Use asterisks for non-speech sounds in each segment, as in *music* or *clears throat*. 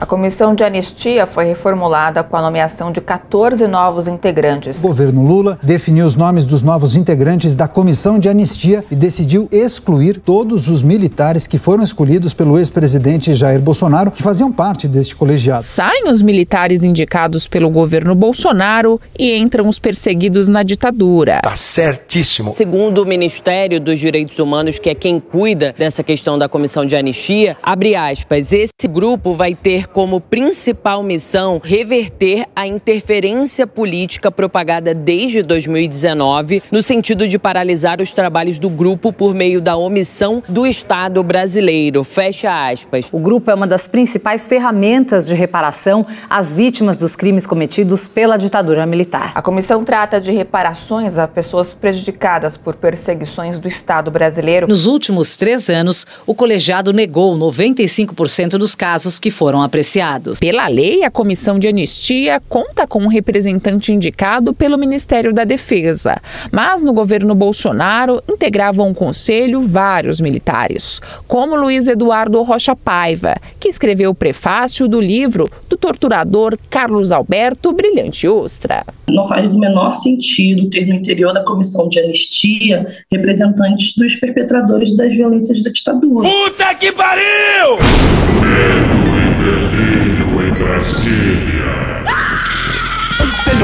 A comissão de anistia foi reformulada com a nomeação de 14 novos integrantes. O governo Lula definiu os nomes dos novos integrantes da comissão de anistia e decidiu excluir todos os militares que foram escolhidos pelo ex-presidente Jair Bolsonaro, que faziam parte deste colegiado. Saem os militares indicados pelo governo Bolsonaro e entram os perseguidos na ditadura. Tá certíssimo. Segundo o Ministério dos Direitos Humanos, que é quem cuida dessa questão da comissão de anistia, abre aspas, esse grupo vai ter como principal missão reverter a interferência política propagada desde 2019 no sentido de paralisar os trabalhos do grupo por meio da omissão do Estado brasileiro. Fecha aspas. O grupo é uma das principais ferramentas de reparação às vítimas dos crimes cometidos pela ditadura militar. A comissão trata de reparações a pessoas prejudicadas por perseguições do Estado brasileiro. Nos últimos três anos, o colegiado negou 95% dos casos que foram apreciados apreciados. Pela lei, a comissão de anistia conta com um representante indicado pelo Ministério da Defesa, mas no governo Bolsonaro integravam o conselho vários militares, como Luiz Eduardo Rocha Paiva, que escreveu o prefácio do livro do torturador Carlos Alberto Brilhante Ostra. Não faz o menor sentido ter no interior da comissão de anistia representantes dos perpetradores das violências da ditadura. Puta que pariu! Delírio em Brasília.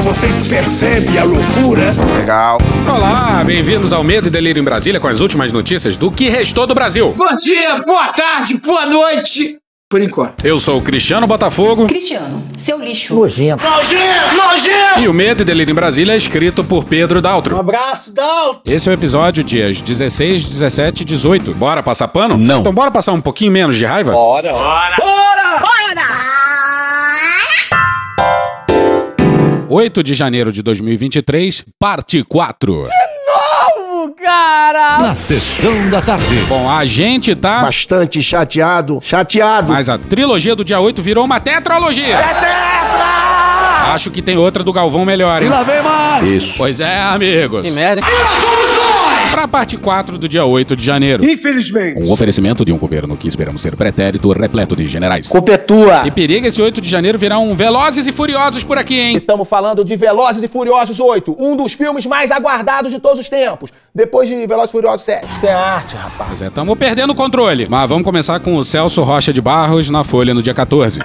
Vocês percebem a loucura? Legal. Olá, bem-vindos ao Medo e Delírio em Brasília com as últimas notícias do que restou do Brasil. Bom dia, boa tarde, boa noite. Por enquanto. Eu sou o Cristiano Botafogo. Cristiano, seu lixo. Nojento. Nojento! Nojento! E o Medo e Delírio em Brasília é escrito por Pedro Daltro. Um abraço, Daltro. Esse é o episódio dias 16, 17 e 18. Bora passar pano? Não. Então bora passar um pouquinho menos de raiva? Bora! Bora! Bora! Bora! 8 de janeiro de 2023, parte 4. De novo, cara! Na sessão da tarde. Bom, a gente tá. Bastante chateado. Chateado. Mas a trilogia do dia 8 virou uma tetralogia. É tetra! Acho que tem outra do Galvão melhor, hein? E lá vem mais! Isso. Pois é, amigos. Que merda. E lá somos nós! Pra parte 4 do dia 8 de janeiro. Infelizmente. Um oferecimento de um governo que esperamos ser pretérito, repleto de generais. Culpa é tua. E periga esse 8 de janeiro virar um Velozes e Furiosos por aqui, hein? Estamos falando de Velozes e Furiosos 8, um dos filmes mais aguardados de todos os tempos. Depois de Velozes e Furiosos 7. Isso é arte, rapaz. Pois é, estamos perdendo o controle. Mas vamos começar com o Celso Rocha de Barros na Folha no dia 14.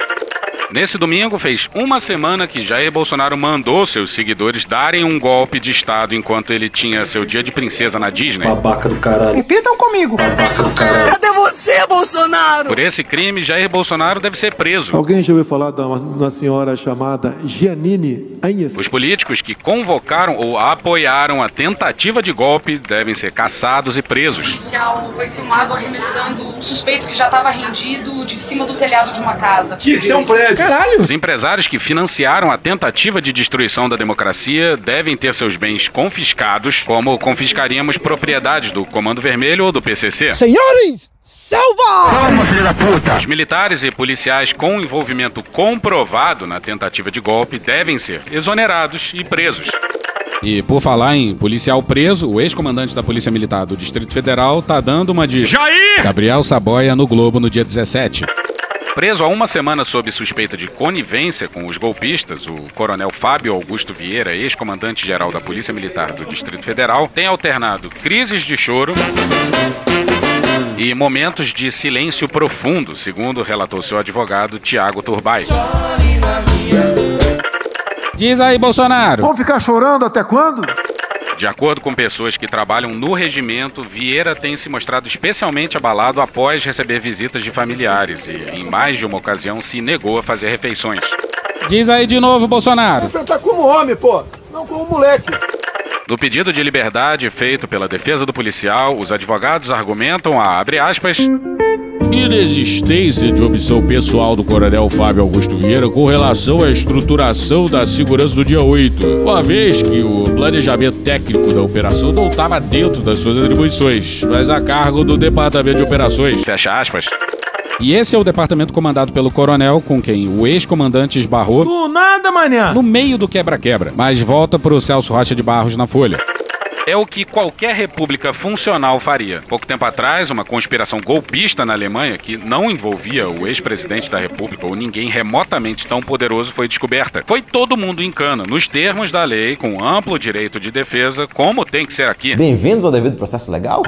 Nesse domingo fez uma semana que Jair Bolsonaro mandou seus seguidores darem um golpe de Estado enquanto ele tinha seu dia de princesa na Disney. Babaca do caralho. Repitam comigo. Babaca do caralho. Cadê você, Bolsonaro? Por esse crime, Jair Bolsonaro deve ser preso. Alguém já ouviu falar de uma, uma senhora chamada Giannini Agnes? Os políticos que convocaram ou apoiaram a tentativa de golpe devem ser caçados e presos. O policial foi filmado arremessando um suspeito que já estava rendido de cima do telhado de uma casa. Tinha que ser um prédio. Caralho. Os empresários que financiaram a tentativa de destruição da democracia devem ter seus bens confiscados, como confiscaríamos propriedades do Comando Vermelho ou do PCC. Senhores, selva! Calma, filho da puta! Os militares e policiais com envolvimento comprovado na tentativa de golpe devem ser exonerados e presos. E por falar em policial preso, o ex-comandante da Polícia Militar do Distrito Federal tá dando uma de Jair! Gabriel Saboia no Globo no dia 17. Preso há uma semana sob suspeita de conivência com os golpistas, o coronel Fábio Augusto Vieira, ex-comandante-geral da Polícia Militar do Distrito Federal, tem alternado crises de choro e momentos de silêncio profundo, segundo relatou seu advogado Tiago Turbay. Diz aí, Bolsonaro. Vão ficar chorando até quando? De acordo com pessoas que trabalham no regimento, Vieira tem se mostrado especialmente abalado após receber visitas de familiares e, em mais de uma ocasião, se negou a fazer refeições. Diz aí de novo, Bolsonaro. Enfrentar como homem, pô. Não como moleque. No pedido de liberdade feito pela defesa do policial, os advogados argumentam a, abre aspas, inexistência de omissão pessoal do coronel Fábio Augusto Vieira com relação à estruturação da segurança do dia 8, uma vez que o planejamento técnico da operação não estava dentro das suas atribuições, mas a cargo do Departamento de Operações. Fecha aspas. E esse é o departamento comandado pelo coronel, com quem o ex-comandante esbarrou Do nada, manhã. no meio do quebra-quebra, mas volta pro Celso Rocha de Barros na Folha. é o que qualquer república funcional faria. Pouco tempo atrás, uma conspiração golpista na Alemanha, que não envolvia o ex-presidente da república ou ninguém remotamente tão poderoso, foi descoberta. Foi todo mundo em cana, nos termos da lei, com amplo direito de defesa, como tem que ser aqui. Bem-vindos ao devido processo legal?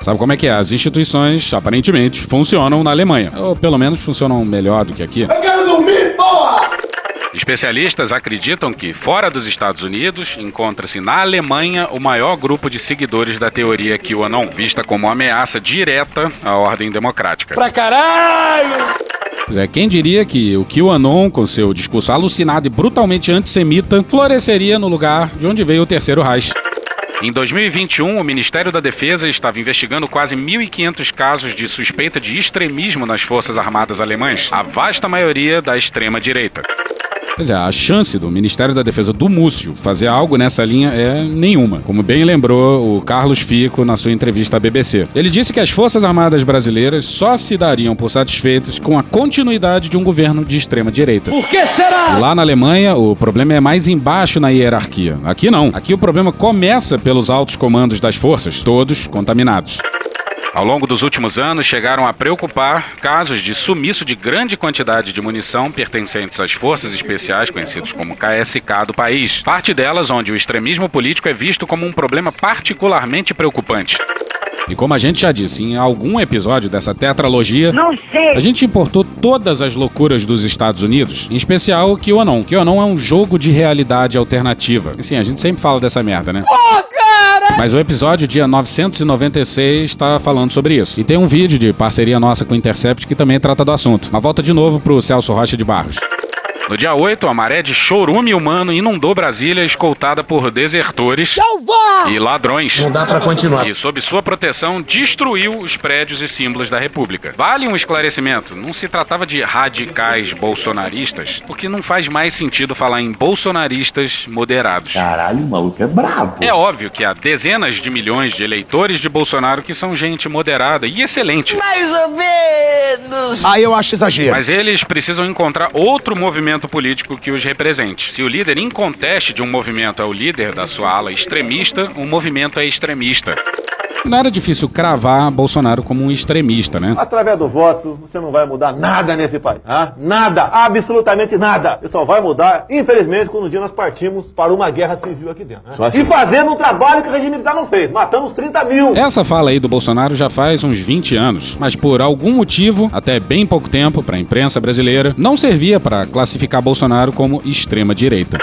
Sabe como é que é? As instituições, aparentemente, funcionam na Alemanha. Ou pelo menos funcionam melhor do que aqui. Eu quero dormir, porra! Especialistas acreditam que, fora dos Estados Unidos, encontra-se na Alemanha o maior grupo de seguidores da teoria QAnon, vista como ameaça direta à ordem democrática. Pra caralho! Pois é, quem diria que o QAnon, com seu discurso alucinado e brutalmente antissemita, floresceria no lugar de onde veio o Terceiro Reich. Em 2021, o Ministério da Defesa estava investigando quase 1.500 casos de suspeita de extremismo nas Forças Armadas alemãs, a vasta maioria da extrema-direita. Pois é, a chance do Ministério da Defesa do Múcio fazer algo nessa linha é nenhuma, como bem lembrou o Carlos Fico na sua entrevista à BBC. Ele disse que as Forças Armadas brasileiras só se dariam por satisfeitas com a continuidade de um governo de extrema direita. Por que será? Lá na Alemanha, o problema é mais embaixo na hierarquia. Aqui não. Aqui o problema começa pelos altos comandos das forças, todos contaminados. Ao longo dos últimos anos, chegaram a preocupar casos de sumiço de grande quantidade de munição pertencentes às forças especiais, conhecidos como KSK do país. Parte delas onde o extremismo político é visto como um problema particularmente preocupante. E como a gente já disse em algum episódio dessa tetralogia, a gente importou todas as loucuras dos Estados Unidos, em especial o QAnon. QAnon é um jogo de realidade alternativa. E sim, a gente sempre fala dessa merda, né? Mas o episódio dia 996 está falando sobre isso. E tem um vídeo de parceria nossa com o Intercept que também trata do assunto. Mas volta de novo pro Celso Rocha de Barros. No dia 8, a maré de chorume humano inundou Brasília, escoltada por desertores e ladrões. Não dá pra continuar. E, sob sua proteção, destruiu os prédios e símbolos da República. Vale um esclarecimento: não se tratava de radicais bolsonaristas, porque não faz mais sentido falar em bolsonaristas moderados. Caralho, o maluco é brabo. É óbvio que há dezenas de milhões de eleitores de Bolsonaro que são gente moderada e excelente. Mais ou menos! Aí eu acho exagero. Mas eles precisam encontrar outro movimento político que os represente. Se o líder inconteste de um movimento é o líder da sua ala extremista, o movimento é extremista. Não era difícil cravar Bolsonaro como um extremista, né? Através do voto, você não vai mudar nada nesse país. Ah? Nada, absolutamente nada. Você só vai mudar, infelizmente, quando um dia nós partimos para uma guerra civil aqui dentro. Né? E fazendo um trabalho que o regime militar não fez. Matamos 30 mil. Essa fala aí do Bolsonaro já faz uns 20 anos, mas por algum motivo, até bem pouco tempo, para a imprensa brasileira, não servia para classificar Bolsonaro como extrema-direita.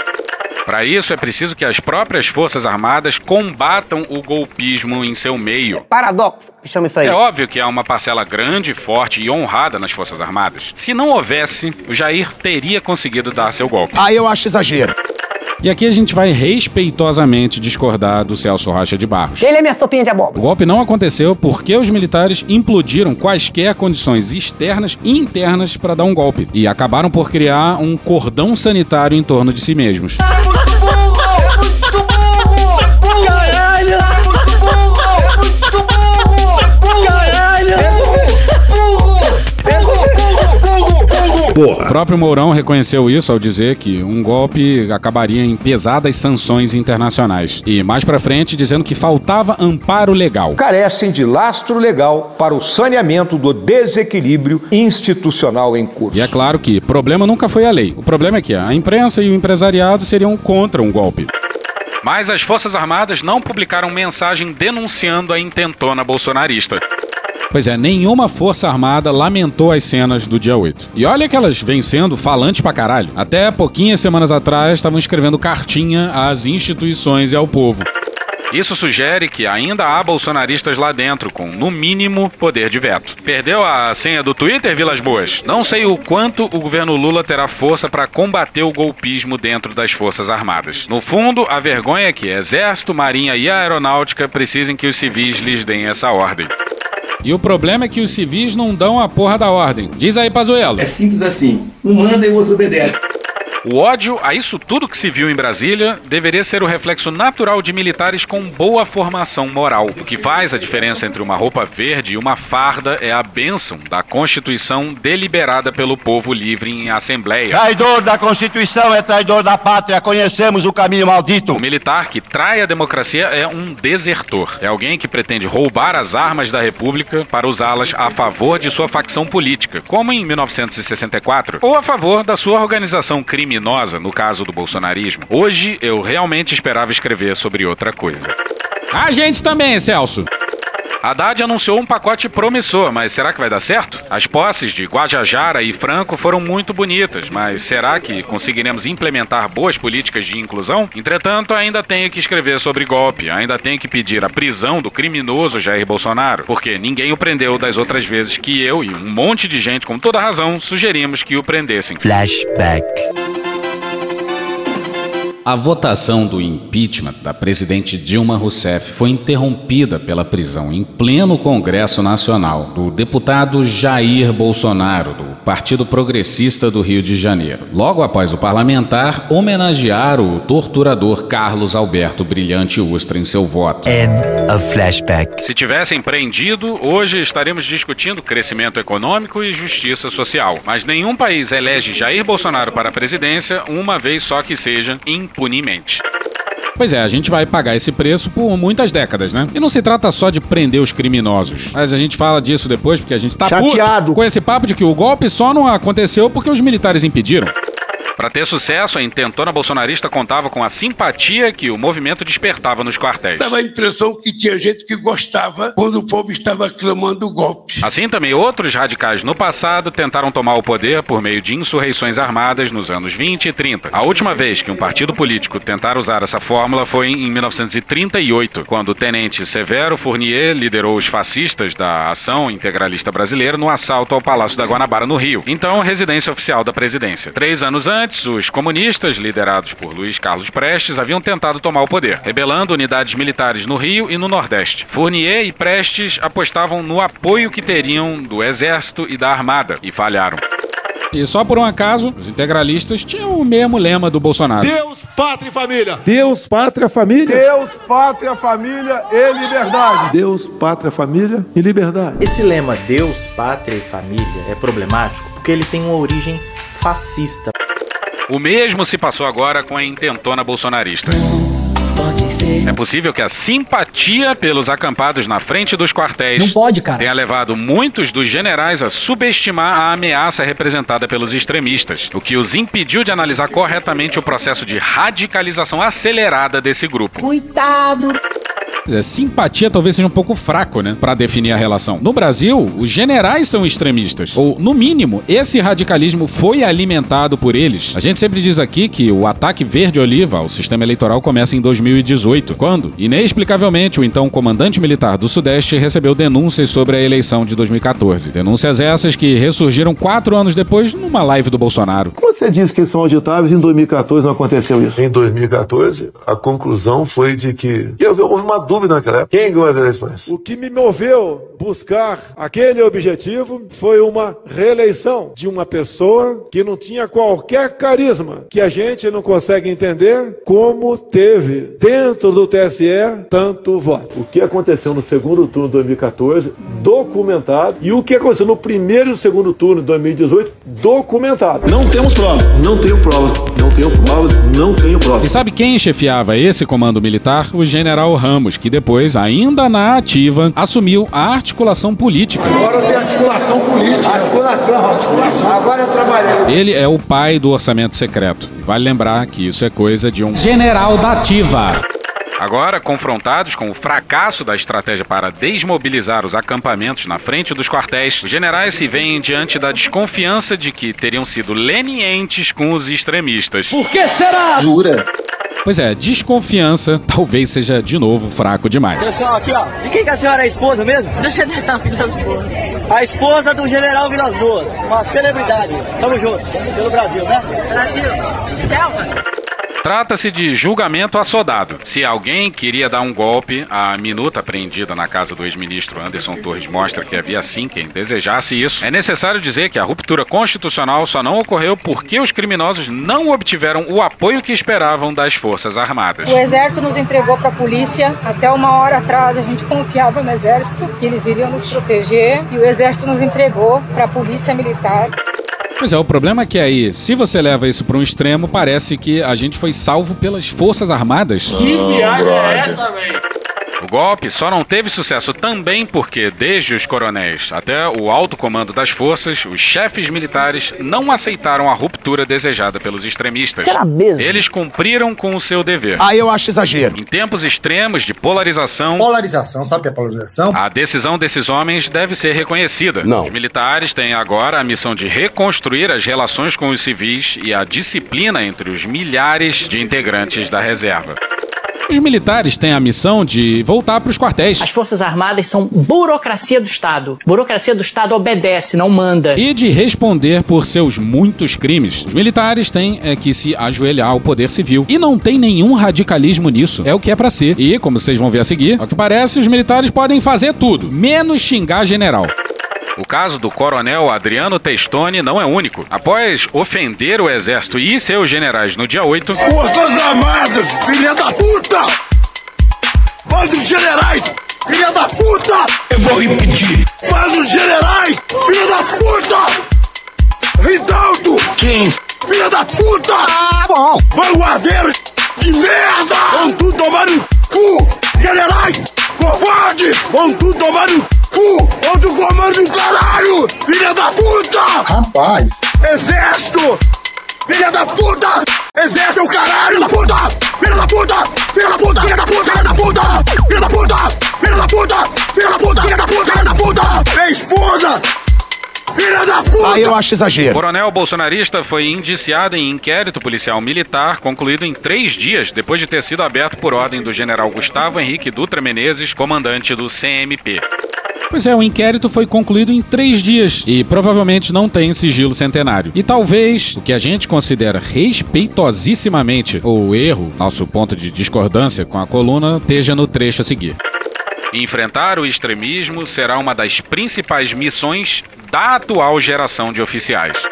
Para isso, é preciso que as próprias Forças Armadas combatam o golpismo em seu meio. Paradoxo, que chama isso aí. É óbvio que há uma parcela grande, forte e honrada nas Forças Armadas. Se não houvesse, o Jair teria conseguido dar seu golpe. Aí eu acho exagero. E aqui a gente vai respeitosamente discordar do Celso Rocha de Barros. Ele é minha sopinha de abóbora. O golpe não aconteceu porque os militares implodiram quaisquer condições externas e internas para dar um golpe e acabaram por criar um cordão sanitário em torno de si mesmos. *laughs* O próprio Mourão reconheceu isso ao dizer que um golpe acabaria em pesadas sanções internacionais. E mais pra frente dizendo que faltava amparo legal. Carecem de lastro legal para o saneamento do desequilíbrio institucional em curso. E é claro que problema nunca foi a lei. O problema é que a imprensa e o empresariado seriam contra um golpe. Mas as Forças Armadas não publicaram mensagem denunciando a intentona bolsonarista. Pois é, nenhuma força armada lamentou as cenas do dia 8. E olha que elas vêm sendo falantes pra caralho. Até pouquinhas semanas atrás estavam escrevendo cartinha às instituições e ao povo. Isso sugere que ainda há bolsonaristas lá dentro com, no mínimo, poder de veto. Perdeu a senha do Twitter, Vilas Boas? Não sei o quanto o governo Lula terá força para combater o golpismo dentro das Forças Armadas. No fundo, a vergonha é que Exército, Marinha e Aeronáutica precisem que os civis lhes deem essa ordem. E o problema é que os civis não dão a porra da ordem. Diz aí, Pazuello. É simples assim. Um manda e o outro obedece. O ódio a isso tudo que se viu em Brasília deveria ser o reflexo natural de militares com boa formação moral. O que faz a diferença entre uma roupa verde e uma farda é a bênção da Constituição deliberada pelo povo livre em assembleia. Traidor da Constituição é traidor da pátria. Conhecemos o caminho maldito. O militar que trai a democracia é um desertor. É alguém que pretende roubar as armas da República para usá-las a favor de sua facção política, como em 1964, ou a favor da sua organização criminosa, no caso do bolsonarismo. Hoje eu realmente esperava escrever sobre outra coisa. A gente também, Celso. Haddad anunciou um pacote promissor, mas será que vai dar certo? As posses de Guajajara e Franco foram muito bonitas, mas será que conseguiremos implementar boas políticas de inclusão? Entretanto, ainda tenho que escrever sobre golpe, ainda tenho que pedir a prisão do criminoso Jair Bolsonaro, porque ninguém o prendeu das outras vezes que eu e um monte de gente com toda razão sugerimos que o prendessem. Flashback. A votação do impeachment da presidente Dilma Rousseff foi interrompida pela prisão em pleno Congresso Nacional do deputado Jair Bolsonaro, do Partido Progressista do Rio de Janeiro. Logo após o parlamentar homenagear o torturador Carlos Alberto Brilhante Ustra em seu voto. End of flashback. Se tivessem prendido, hoje estaremos discutindo crescimento econômico e justiça social. Mas nenhum país elege Jair Bolsonaro para a presidência uma vez só que seja impunemente. Pois é, a gente vai pagar esse preço por muitas décadas, né? E não se trata só de prender os criminosos. Mas a gente fala disso depois porque a gente tá Chateado. puto com esse papo de que o golpe só não aconteceu porque os militares impediram. Para ter sucesso, a intentona bolsonarista contava com a simpatia que o movimento despertava nos quartéis. Dava a impressão que tinha gente que gostava quando o povo estava clamando o golpe. Assim também outros radicais no passado tentaram tomar o poder por meio de insurreições armadas nos anos 20 e 30. A última vez que um partido político tentara usar essa fórmula foi em 1938, quando o tenente Severo Fournier liderou os fascistas da Ação Integralista Brasileira no assalto ao Palácio da Guanabara, no Rio, então residência oficial da presidência. Três anos antes, os comunistas, liderados por Luiz Carlos Prestes, haviam tentado tomar o poder, rebelando unidades militares no Rio e no Nordeste. Fournier e Prestes apostavam no apoio que teriam do Exército e da Armada e falharam. E só por um acaso, os integralistas tinham o mesmo lema do Bolsonaro. Deus, pátria e família. Deus, pátria, família. Deus, pátria, família e liberdade. Deus, pátria, família e liberdade. Esse lema Deus, pátria e família é problemático porque ele tem uma origem fascista. O mesmo se passou agora com a intentona bolsonarista. É possível que a simpatia pelos acampados na frente dos quartéis Não pode, cara. tenha levado muitos dos generais a subestimar a ameaça representada pelos extremistas, o que os impediu de analisar corretamente o processo de radicalização acelerada desse grupo. Coitado. É, Simpatia talvez seja um pouco fraco, né? Pra definir a relação. No Brasil, os generais são extremistas. Ou, no mínimo, esse radicalismo foi alimentado por eles. A gente sempre diz aqui que o ataque verde-oliva ao sistema eleitoral começa em 2018, quando, inexplicavelmente, o então comandante militar do Sudeste recebeu denúncias sobre a eleição de 2014. Denúncias essas que ressurgiram quatro anos depois numa live do Bolsonaro. Você disse que são auditáveis, em 2014 não aconteceu isso. Em 2014, a conclusão foi de que houve uma dúvida naquela época. Quem ganhou as eleições? O que me moveu buscar aquele objetivo foi uma reeleição de uma pessoa que não tinha qualquer carisma, que a gente não consegue entender como teve dentro do TSE tanto voto. O que aconteceu no segundo turno de 2014, documentado, e o que aconteceu no primeiro e segundo turno de 2018, documentado. Não temos prova. Não tenho prova. Não tenho prova. Não tenho prova. E sabe quem chefiava esse comando militar? O general Ramos, que depois, ainda na ativa, assumiu a articulação política. Agora tem articulação política. Articulação, articulação. Agora eu trabalhei. Ele é o pai do orçamento secreto. E vale lembrar que isso é coisa de um general da ativa. Agora, confrontados com o fracasso da estratégia para desmobilizar os acampamentos na frente dos quartéis, os generais se veem diante da desconfiança de que teriam sido lenientes com os extremistas. Por que será? Jura? Pois é, desconfiança *laughs* talvez seja de novo fraco demais. Pessoal, aqui ó, de quem que a senhora é a esposa mesmo? Do general Vilas Boas. A esposa do general Vilas Boas, uma celebridade. Tamo junto, pelo Brasil, né? Brasil, selva. Trata-se de julgamento assodado. Se alguém queria dar um golpe, a minuta apreendida na casa do ex-ministro Anderson Torres mostra que havia sim quem desejasse isso. É necessário dizer que a ruptura constitucional só não ocorreu porque os criminosos não obtiveram o apoio que esperavam das Forças Armadas. O Exército nos entregou para a polícia. Até uma hora atrás a gente confiava no Exército, que eles iriam nos proteger, e o Exército nos entregou para a Polícia Militar. Pois é, o problema é que aí, se você leva isso para um extremo, parece que a gente foi salvo pelas Forças Armadas. Que viagem é essa, velho? O golpe só não teve sucesso também porque, desde os coronéis até o alto comando das forças, os chefes militares não aceitaram a ruptura desejada pelos extremistas. Será mesmo? Eles cumpriram com o seu dever. Ah, eu acho exagero. Em tempos extremos de polarização, Polarização, sabe o que é polarização? a decisão desses homens deve ser reconhecida. Não. Os militares têm agora a missão de reconstruir as relações com os civis e a disciplina entre os milhares de integrantes da reserva. Os militares têm a missão de voltar para os quartéis. As Forças Armadas são burocracia do Estado. Burocracia do Estado obedece, não manda. E de responder por seus muitos crimes. Os militares têm é, que se ajoelhar ao poder civil. E não tem nenhum radicalismo nisso. É o que é pra ser. E, como vocês vão ver a seguir, ao que parece, os militares podem fazer tudo, menos xingar general. O caso do coronel Adriano Testoni não é único. Após ofender o exército e seus generais no dia 8, Forças Armadas, filha da puta! Manda os generais, filha da puta! Eu vou repetir. Manda os generais, filha da puta! Ridaldo! Quem? Filha da puta! Ah, bom! Vanguardeiros de merda! Vão tudo tomar no cu! Generais! Covarde! Vão tudo tomar no cu! Outro comando do caralho! Filha da puta! Rapaz! Exército! Filha da puta! Exército é o caralho da puta! Filha da puta! Filha da puta! Filha da puta! Filha da puta! Filha da puta! Filha da puta! Filha da puta! Filha da puta! Filha da puta! Minha esposa! Filha da puta! Ah, eu acho O exagero. coronel bolsonarista foi indiciado em inquérito policial militar concluído em três dias depois de ter sido aberto por ordem do general Gustavo Henrique Dutra Menezes, comandante do CMP. Pois é, o inquérito foi concluído em três dias e provavelmente não tem sigilo centenário. E talvez o que a gente considera respeitosíssimamente o erro, nosso ponto de discordância com a coluna, esteja no trecho a seguir. Enfrentar o extremismo será uma das principais missões da atual geração de oficiais.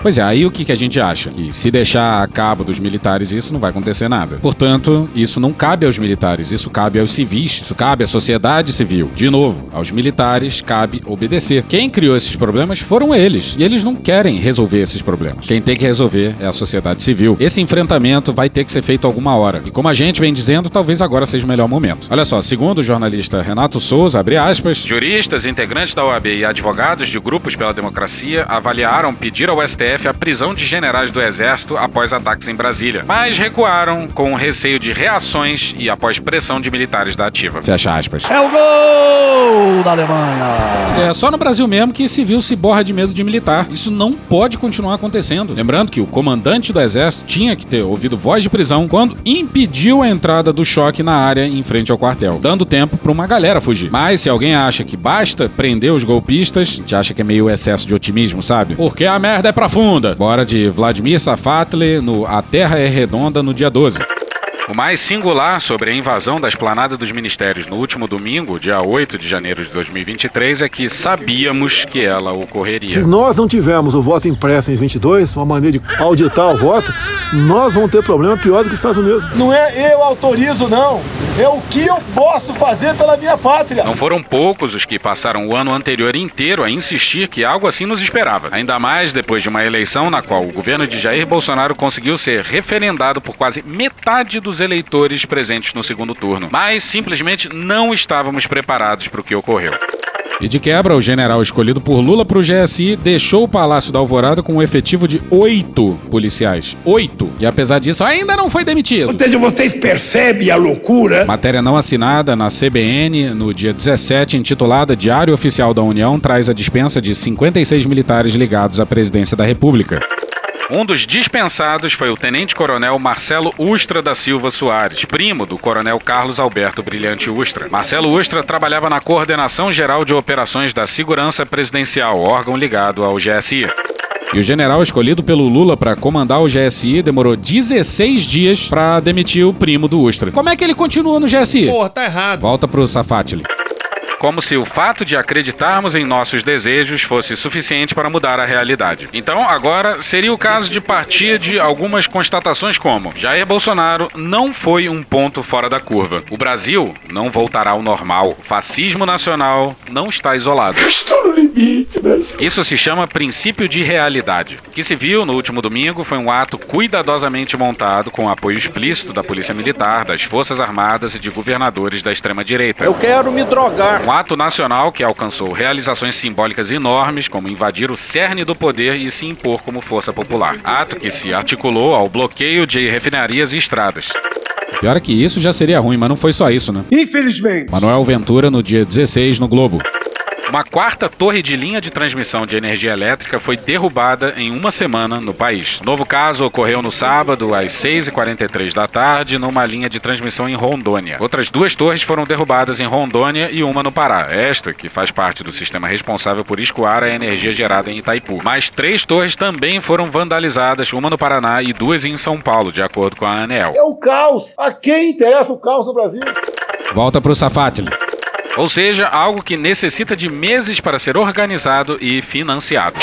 Pois é, aí o que, que a gente acha? Que se deixar a cabo dos militares, isso não vai acontecer nada. Portanto, isso não cabe aos militares, isso cabe aos civis, isso cabe à sociedade civil. De novo, aos militares cabe obedecer. Quem criou esses problemas foram eles, e eles não querem resolver esses problemas. Quem tem que resolver é a sociedade civil. Esse enfrentamento vai ter que ser feito alguma hora. E como a gente vem dizendo, talvez agora seja o melhor momento. Olha só, segundo o jornalista Renato Souza, abre aspas, Juristas, integrantes da OAB e advogados de grupos pela democracia avaliaram pedir ao STF a prisão de generais do Exército após ataques em Brasília, mas recuaram com receio de reações e após pressão de militares da ativa. fecha aspas. É o gol da Alemanha. É só no Brasil mesmo que civil se borra de medo de militar. Isso não pode continuar acontecendo. Lembrando que o comandante do exército tinha que ter ouvido voz de prisão quando impediu a entrada do choque na área em frente ao quartel, dando tempo para uma galera fugir. Mas se alguém acha que basta prender os golpistas, a gente acha que é meio excesso de otimismo, sabe? Porque a merda é profunda. Bora de Vladimir Safatli no A Terra é Redonda no dia 12. O mais singular sobre a invasão da esplanada dos ministérios no último domingo, dia 8 de janeiro de 2023, é que sabíamos que ela Se ocorreria. nós não tivermos o voto impresso em 22, uma maneira de auditar o voto, nós vamos ter problema pior do que os Estados Unidos. Não é eu autorizo, não. É o que eu posso fazer pela minha pátria. Não foram poucos os que passaram o ano anterior inteiro a insistir que algo assim nos esperava. Ainda mais depois de uma eleição na qual o governo de Jair Bolsonaro conseguiu ser referendado por quase metade dos eleitores presentes no segundo turno. Mas simplesmente não estávamos preparados para o que ocorreu. E de quebra, o general escolhido por Lula para o GSI deixou o Palácio da Alvorada com um efetivo de oito policiais. Oito! E apesar disso, ainda não foi demitido. Ou seja, vocês percebem a loucura? Matéria não assinada na CBN no dia 17, intitulada Diário Oficial da União, traz a dispensa de 56 militares ligados à presidência da República. Um dos dispensados foi o tenente-coronel Marcelo Ustra da Silva Soares, primo do coronel Carlos Alberto Brilhante Ustra. Marcelo Ustra trabalhava na Coordenação Geral de Operações da Segurança Presidencial, órgão ligado ao GSI. E o general escolhido pelo Lula para comandar o GSI demorou 16 dias para demitir o primo do Ustra. Como é que ele continua no GSI? Porra, tá errado. Volta pro Safatli. Como se o fato de acreditarmos em nossos desejos fosse suficiente para mudar a realidade. Então, agora seria o caso de partir de algumas constatações como: Jair Bolsonaro não foi um ponto fora da curva. O Brasil não voltará ao normal. O fascismo nacional não está isolado. Estou no limite, Brasil. Isso se chama princípio de realidade. O que se viu no último domingo foi um ato cuidadosamente montado com apoio explícito da Polícia Militar, das Forças Armadas e de governadores da extrema-direita. Eu quero me drogar. Um ato nacional que alcançou realizações simbólicas enormes, como invadir o cerne do poder e se impor como força popular. Ato que se articulou ao bloqueio de refinarias e estradas. Pior é que isso já seria ruim, mas não foi só isso, né? Infelizmente. Manuel Ventura no dia 16 no Globo. Uma quarta torre de linha de transmissão de energia elétrica foi derrubada em uma semana no país. O novo caso ocorreu no sábado, às 6h43 da tarde, numa linha de transmissão em Rondônia. Outras duas torres foram derrubadas em Rondônia e uma no Pará. Esta, que faz parte do sistema responsável por escoar a energia gerada em Itaipu. Mais três torres também foram vandalizadas, uma no Paraná e duas em São Paulo, de acordo com a ANEL. É o caos. A quem interessa o caos no Brasil? Volta pro Safatli. Ou seja, algo que necessita de meses para ser organizado e financiado.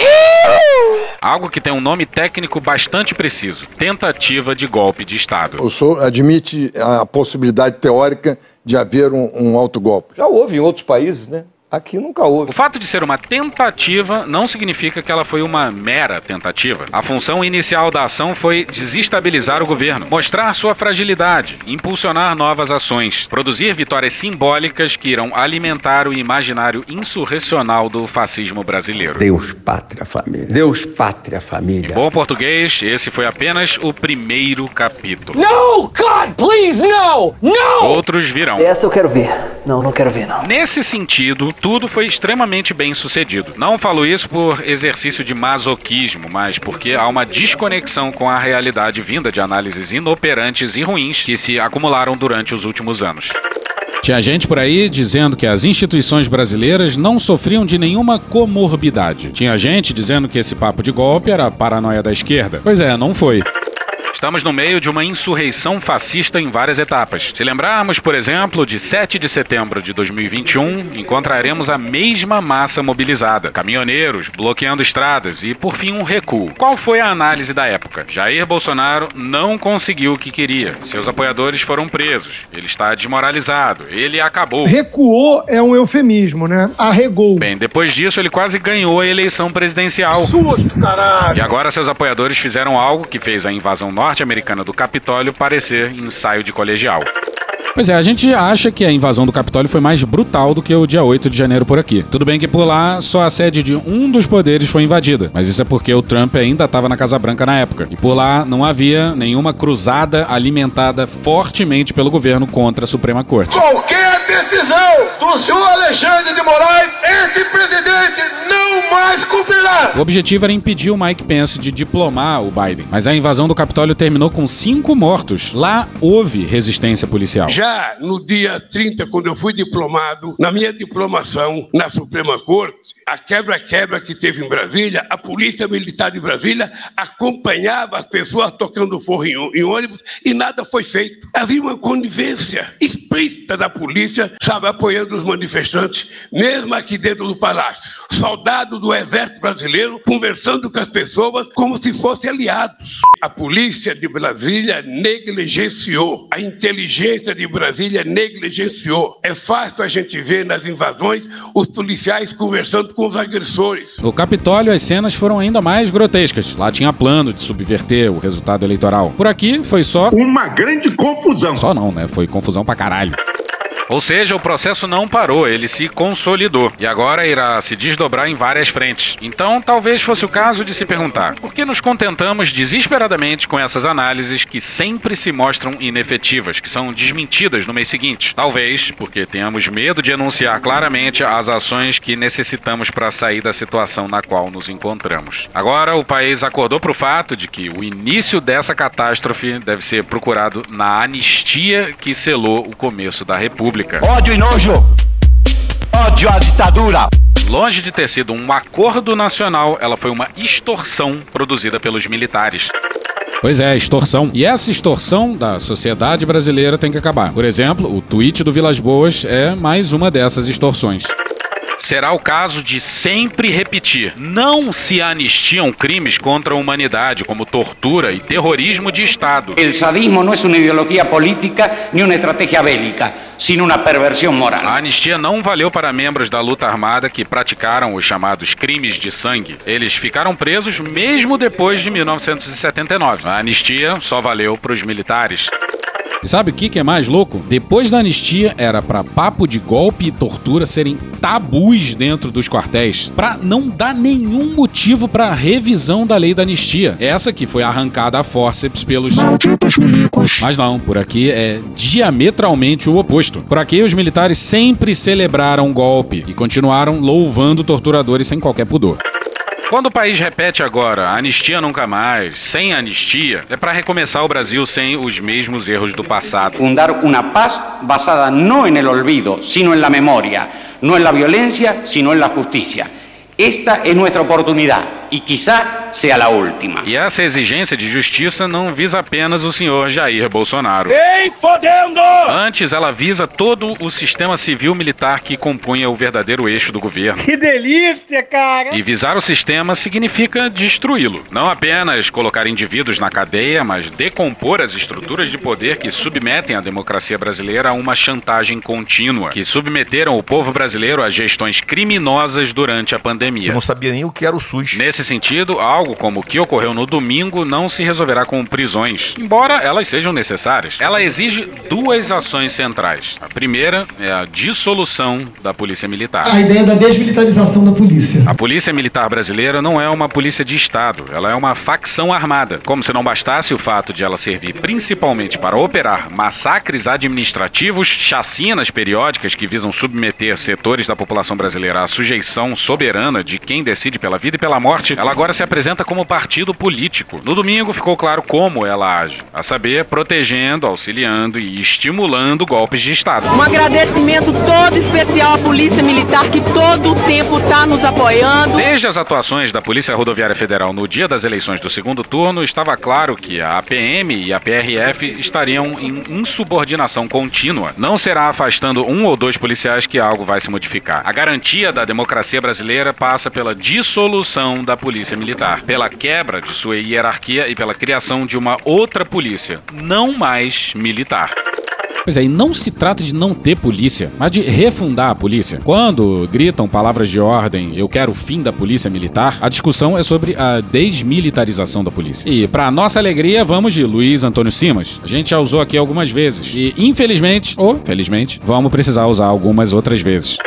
Algo que tem um nome técnico bastante preciso: tentativa de golpe de Estado. O senhor admite a possibilidade teórica de haver um, um autogolpe? Já houve em outros países, né? Aqui nunca houve. O fato de ser uma tentativa não significa que ela foi uma mera tentativa. A função inicial da ação foi desestabilizar o governo, mostrar sua fragilidade, impulsionar novas ações, produzir vitórias simbólicas que irão alimentar o imaginário insurrecional do fascismo brasileiro. Deus, pátria, família. Deus, pátria, família. Em bom português, esse foi apenas o primeiro capítulo. No, God, please, no! No! Outros virão. Essa eu quero ver. Não, não quero ver, não. Nesse sentido, tudo foi extremamente bem sucedido. Não falo isso por exercício de masoquismo, mas porque há uma desconexão com a realidade vinda de análises inoperantes e ruins que se acumularam durante os últimos anos. Tinha gente por aí dizendo que as instituições brasileiras não sofriam de nenhuma comorbidade. Tinha gente dizendo que esse papo de golpe era paranoia da esquerda. Pois é, não foi. Estamos no meio de uma insurreição fascista em várias etapas. Se lembrarmos, por exemplo, de 7 de setembro de 2021, encontraremos a mesma massa mobilizada, caminhoneiros bloqueando estradas e, por fim, um recuo. Qual foi a análise da época? Jair Bolsonaro não conseguiu o que queria. Seus apoiadores foram presos. Ele está desmoralizado. Ele acabou. Recuou é um eufemismo, né? Arregou. Bem, depois disso, ele quase ganhou a eleição presidencial. Susto, caralho! E agora seus apoiadores fizeram algo que fez a invasão norte-americana do Capitólio parecer ensaio de colegial. Pois é, a gente acha que a invasão do Capitólio foi mais brutal do que o dia 8 de janeiro por aqui. Tudo bem que por lá só a sede de um dos poderes foi invadida, mas isso é porque o Trump ainda estava na Casa Branca na época. E por lá não havia nenhuma cruzada alimentada fortemente pelo governo contra a Suprema Corte. Qualquer decisão do senhor Alexandre de Moraes, esse presidente não mais cumprirá. O objetivo era impedir o Mike Pence de diplomar o Biden, mas a invasão do Capitólio terminou com cinco mortos. Lá houve resistência policial. Já no dia 30, quando eu fui diplomado, na minha diplomação na Suprema Corte, a quebra-quebra que teve em Brasília, a Polícia Militar de Brasília acompanhava as pessoas tocando forro em, ônibus e nada foi feito. Havia uma conivência explícita da polícia, sabe, apoiando os manifestantes, mesmo aqui dentro do palácio. Soldado do Exército Brasileiro conversando com as pessoas como se fossem aliados. A polícia de Brasília negligenciou, a inteligência de Brasília negligenciou. É fácil a gente ver nas invasões os policiais conversando com os agressores. No Capitólio, as cenas foram ainda mais grotescas. Lá tinha plano de subverter o resultado eleitoral. Por aqui, foi só. Uma grande confusão. Só não, né? Foi confusão pra caralho. Ou seja, o processo não parou, ele se consolidou e agora irá se desdobrar em várias frentes. Então, talvez fosse o caso de se perguntar: por que nos contentamos desesperadamente com essas análises que sempre se mostram inefetivas, que são desmentidas no mês seguinte? Talvez porque tenhamos medo de anunciar claramente as ações que necessitamos para sair da situação na qual nos encontramos. Agora, o país acordou para o fato de que o início dessa catástrofe deve ser procurado na anistia que selou o começo da República. Ódio e nojo. Ódio à ditadura. Longe de ter sido um acordo nacional, ela foi uma extorsão produzida pelos militares. Pois é, extorsão. E essa extorsão da sociedade brasileira tem que acabar. Por exemplo, o tweet do Vilas Boas é mais uma dessas extorsões. Será o caso de sempre repetir: não se anistiam crimes contra a humanidade, como tortura e terrorismo de Estado. El sadismo no es una ideología política ni una estrategia bélica, sino una perversión moral. A anistia não valeu para membros da luta armada que praticaram os chamados crimes de sangue. Eles ficaram presos mesmo depois de 1979. A anistia só valeu para os militares. E sabe o que, que é mais louco? Depois da anistia, era pra papo de golpe e tortura serem tabus dentro dos quartéis, pra não dar nenhum motivo pra revisão da lei da anistia. Essa que foi arrancada a forceps pelos Mas não, por aqui é diametralmente o oposto. Por aqui os militares sempre celebraram o golpe e continuaram louvando torturadores sem qualquer pudor. Quando o país repete agora anistia nunca mais, sem anistia, é para recomeçar o Brasil sem os mesmos erros do passado. Fundar una paz basada no en el olvido, sino memoria, no en la violencia, sino en la justicia. Esta es nuestra oportunidad y quizá sea la última. E essa exigência de justiça não visa apenas o senhor Jair Bolsonaro. Ei, fodendo! Antes, ela visa todo o sistema civil-militar que compunha o verdadeiro eixo do governo. Que delícia, cara! E visar o sistema significa destruí-lo. Não apenas colocar indivíduos na cadeia, mas decompor as estruturas de poder que submetem a democracia brasileira a uma chantagem contínua, que submeteram o povo brasileiro a gestões criminosas durante a pandemia. Eu não sabia nem o que era o SUS. Nesse sentido, algo como o que ocorreu no domingo não se resolverá com prisões, embora elas sejam necessárias. Ela exige duas ações centrais. A primeira é a dissolução da Polícia Militar. A ideia da desmilitarização da polícia. A Polícia Militar brasileira não é uma polícia de Estado, ela é uma facção armada. Como se não bastasse o fato de ela servir principalmente para operar massacres administrativos, chacinas periódicas que visam submeter setores da população brasileira à sujeição soberana de quem decide pela vida e pela morte, ela agora se apresenta como partido político. No domingo ficou claro como ela age, a saber, protegendo, auxiliando e estimulando golpes de Estado. Um agradecimento todo especial à Polícia Militar que todo o tempo está nos apoiando. Desde as atuações da Polícia Rodoviária Federal no dia das eleições do segundo turno, estava claro que a APM e a PRF estariam em insubordinação contínua. Não será afastando um ou dois policiais que algo vai se modificar. A garantia da democracia brasileira passa pela dissolução da Polícia Militar, pela quebra de sua hierarquia e pela criação de uma outra polícia, não mais militar. Pois é, e não se trata de não ter polícia, mas de refundar a polícia. Quando gritam palavras de ordem, eu quero o fim da polícia militar, a discussão é sobre a desmilitarização da polícia. E, para nossa alegria, vamos de Luiz Antônio Simas. A gente já usou aqui algumas vezes. E, infelizmente, ou felizmente, vamos precisar usar algumas outras vezes.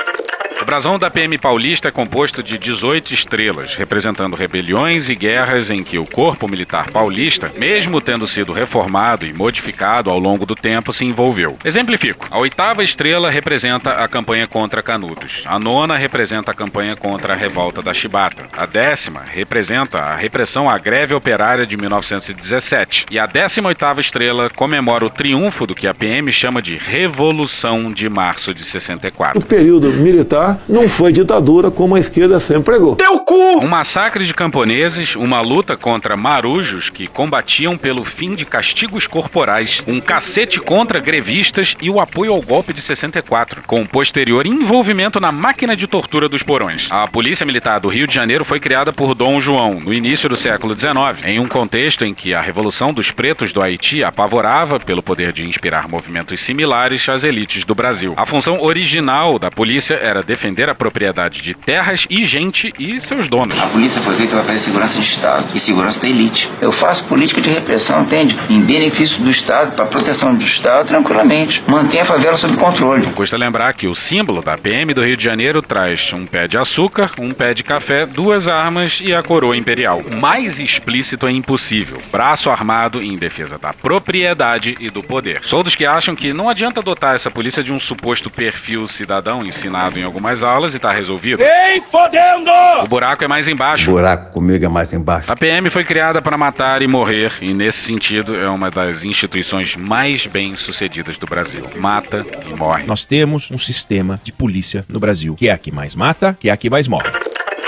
Brasão da PM Paulista é composto de 18 estrelas, representando rebeliões e guerras em que o corpo militar paulista, mesmo tendo sido reformado e modificado ao longo do tempo, se envolveu. Exemplifico: a oitava estrela representa a campanha contra Canudos, a nona representa a campanha contra a revolta da Chibata, a décima representa a repressão à greve operária de 1917 e a décima oitava estrela comemora o triunfo do que a PM chama de Revolução de Março de 64. O período militar não foi ditadura como a esquerda sempre pregou. Teu cu! Um massacre de camponeses, uma luta contra marujos que combatiam pelo fim de castigos corporais, um cacete contra grevistas e o apoio ao golpe de 64, com posterior envolvimento na máquina de tortura dos porões. A Polícia Militar do Rio de Janeiro foi criada por Dom João no início do século XIX, em um contexto em que a Revolução dos Pretos do Haiti apavorava pelo poder de inspirar movimentos similares às elites do Brasil. A função original da polícia era defender a propriedade de terras e gente e seus donos. A polícia foi feita para fazer segurança de Estado e segurança da elite. Eu faço política de repressão, entende? Em benefício do Estado, para proteção do Estado, tranquilamente. Mantenha a favela sob controle. Não custa lembrar que o símbolo da PM do Rio de Janeiro traz um pé de açúcar, um pé de café, duas armas e a coroa imperial. Mais explícito é impossível. Braço armado em defesa da propriedade e do poder. Sou dos que acham que não adianta dotar essa polícia de um suposto perfil cidadão ensinado em alguma umas aulas e tá resolvido. Ei, fodendo! O buraco é mais embaixo. O buraco comigo é mais embaixo. A PM foi criada para matar e morrer, e nesse sentido é uma das instituições mais bem sucedidas do Brasil. Mata e morre. Nós temos um sistema de polícia no Brasil, que é a que mais mata, que é a que mais morre.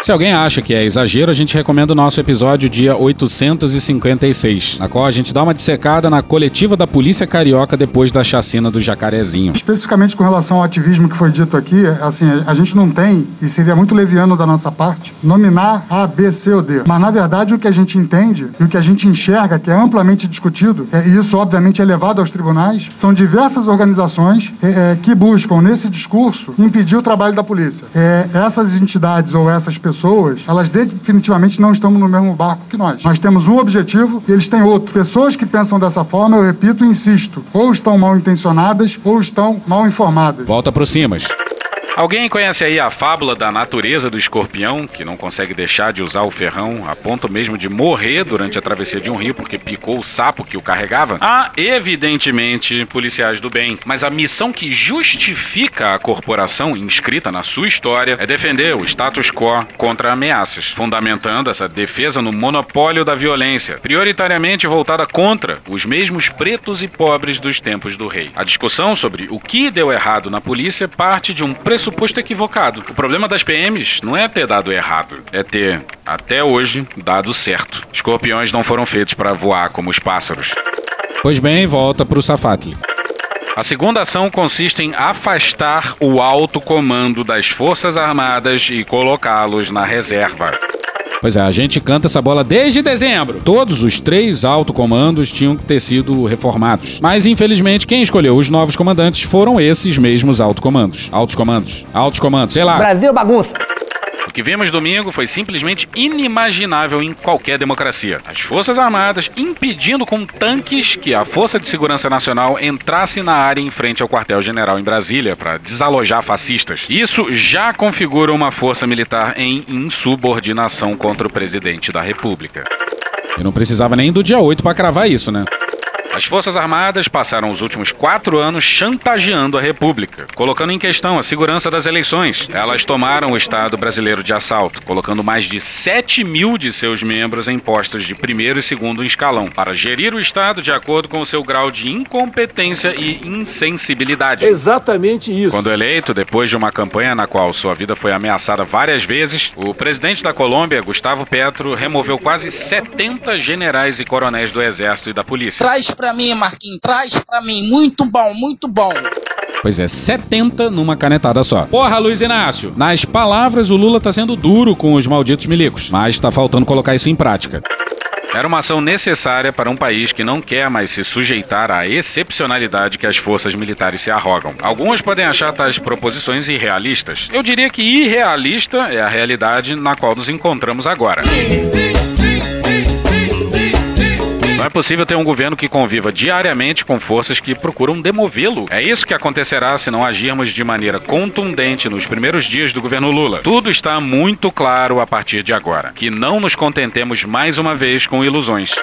Se alguém acha que é exagero, a gente recomenda o nosso episódio dia 856, na qual a gente dá uma dissecada na coletiva da Polícia Carioca depois da chacina do Jacarezinho. Especificamente com relação ao ativismo que foi dito aqui, assim, a gente não tem, e seria muito leviano da nossa parte, nominar A, B, C ou D. Mas, na verdade, o que a gente entende e o que a gente enxerga, que é amplamente discutido, é, e isso, obviamente, é levado aos tribunais, são diversas organizações é, é, que buscam, nesse discurso, impedir o trabalho da polícia. É, essas entidades ou essas pessoas pessoas, elas definitivamente não estão no mesmo barco que nós. Nós temos um objetivo e eles têm outro. Pessoas que pensam dessa forma, eu repito e insisto, ou estão mal intencionadas ou estão mal informadas. Volta pro Simas. Alguém conhece aí a fábula da natureza do escorpião, que não consegue deixar de usar o ferrão a ponto mesmo de morrer durante a travessia de um rio porque picou o sapo que o carregava? Há, evidentemente, policiais do bem, mas a missão que justifica a corporação inscrita na sua história é defender o status quo contra ameaças, fundamentando essa defesa no monopólio da violência, prioritariamente voltada contra os mesmos pretos e pobres dos tempos do rei. A discussão sobre o que deu errado na polícia parte de um pressuposto equivocado. O problema das PMs não é ter dado errado, é ter, até hoje, dado certo. Escorpiões não foram feitos para voar como os pássaros. Pois bem, volta pro Safatli. A segunda ação consiste em afastar o alto comando das Forças Armadas e colocá-los na reserva. Pois é, a gente canta essa bola desde dezembro. Todos os três alto comandos tinham que ter sido reformados. Mas, infelizmente, quem escolheu os novos comandantes foram esses mesmos alto comandos. Altos comandos. Altos comandos, sei lá. Brasil bagunça. O que vimos domingo foi simplesmente inimaginável em qualquer democracia. As Forças Armadas impedindo com tanques que a Força de Segurança Nacional entrasse na área em frente ao quartel-general em Brasília para desalojar fascistas. Isso já configura uma força militar em insubordinação contra o presidente da República. Eu não precisava nem do dia 8 para cravar isso, né? As Forças Armadas passaram os últimos quatro anos chantageando a República, colocando em questão a segurança das eleições. Elas tomaram o Estado brasileiro de assalto, colocando mais de 7 mil de seus membros em postos de primeiro e segundo escalão, para gerir o Estado de acordo com o seu grau de incompetência e insensibilidade. Exatamente isso. Quando eleito, depois de uma campanha na qual sua vida foi ameaçada várias vezes, o presidente da Colômbia, Gustavo Petro, removeu quase 70 generais e coronéis do Exército e da Polícia. Traz pra mim, Marquinhos, traz pra mim. Muito bom, muito bom. Pois é, 70 numa canetada só. Porra, Luiz Inácio! Nas palavras, o Lula tá sendo duro com os malditos milicos, mas tá faltando colocar isso em prática. Era uma ação necessária para um país que não quer mais se sujeitar à excepcionalidade que as forças militares se arrogam. Alguns podem achar tais proposições irrealistas. Eu diria que irrealista é a realidade na qual nos encontramos agora. Não é possível ter um governo que conviva diariamente com forças que procuram demovê-lo. É isso que acontecerá se não agirmos de maneira contundente nos primeiros dias do governo Lula. Tudo está muito claro a partir de agora. Que não nos contentemos mais uma vez com ilusões.